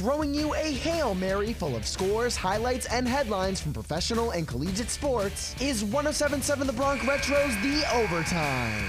throwing you a Hail Mary full of scores, highlights, and headlines from professional and collegiate sports, is 1077 The Bronx Retro's The Overtime.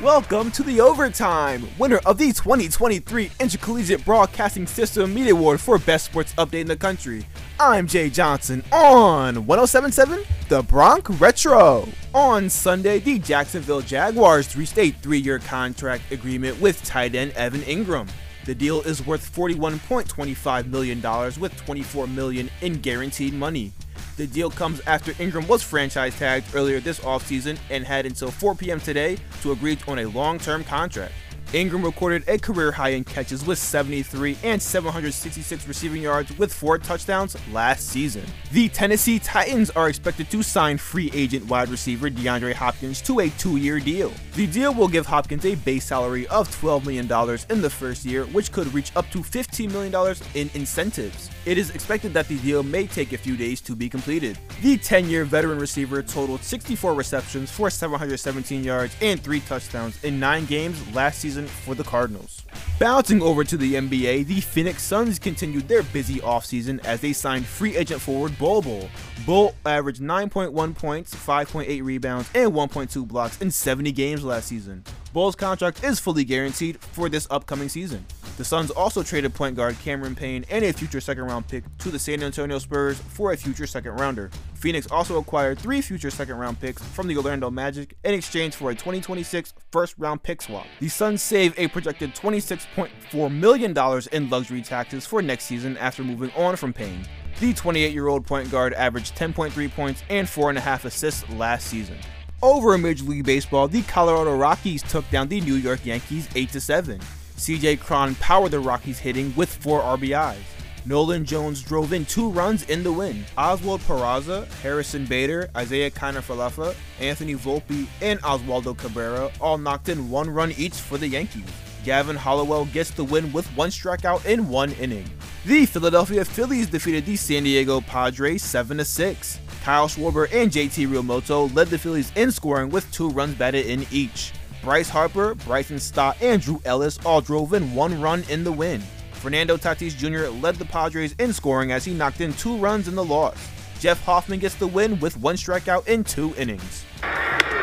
Welcome to the Overtime, winner of the 2023 Intercollegiate Broadcasting System Media Award for Best Sports Update in the country. I'm Jay Johnson on 1077 The Bronx Retro. On Sunday, the Jacksonville Jaguars reached a three year contract agreement with tight end Evan Engram. The deal is worth $41.25 million with 24 million in guaranteed money. The deal comes after Engram was franchise tagged earlier this offseason and had until 4 p.m. today to agree on a long term contract. Engram recorded a career high in catches with 73 and 766 receiving yards with four touchdowns last season. The Tennessee Titans are expected to sign free agent wide receiver DeAndre Hopkins to a two year deal. The deal will give Hopkins a base salary of $12 million in the first year, which could reach up to $15 million in incentives. It is expected that the deal may take a few days to be completed. The 10 year veteran receiver totaled 64 receptions for 717 yards and 3 touchdowns in 9 games last season for the Cardinals. Bouncing over to the NBA, the Phoenix Suns continued their busy offseason as they signed free agent forward Bol Bol. Bol averaged 9.1 points, 5.8 rebounds, and 1.2 blocks in 70 games last season. Bol's contract is fully guaranteed for this upcoming season. The Suns also traded point guard Cameron Payne and a future second round pick to the San Antonio Spurs for a future second rounder. Phoenix also acquired three future second round picks from the Orlando Magic in exchange for a 2026 first round pick swap. The Suns save a projected $26.4 million in luxury taxes for next season after moving on from Payne. The 28 year old point guard averaged 10.3 points and 4.5 assists last season. Over in Major League Baseball, the Colorado Rockies took down the New York Yankees 8 7. CJ Cron powered the Rockies hitting with 4 RBIs. Nolan Jones drove in two runs in the win. Oswald Peraza, Harrison Bader, Isaiah Kiner-Falefa, Anthony Volpe, and Oswaldo Cabrera all knocked in one run each for the Yankees. Gavin Hollowell gets the win with one strikeout in one inning. The Philadelphia Phillies defeated the San Diego Padres 7 6. Kyle Schwarber and JT Realmuto led the Phillies in scoring with two runs batted in each. Bryce Harper, Bryson Stott, and Drew Ellis all drove in one run in the win. Fernando Tatis Jr. led the Padres in scoring as he knocked in two runs in the loss. Jeff Hoffman gets the win with one strikeout in two innings.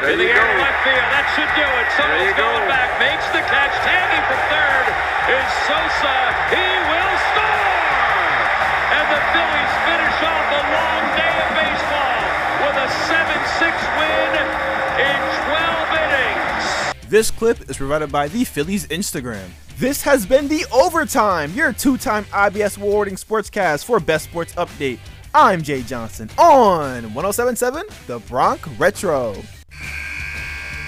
In the air left field, that should do it. Someone's going back, makes the catch, tagging from third is Sosa. He This clip is provided by the Phillies Instagram. This has been the Overtime, your two-time IBS awarding sportscast for Best Sports Update. I'm Jay Johnson on 1077 The Bronx Retro.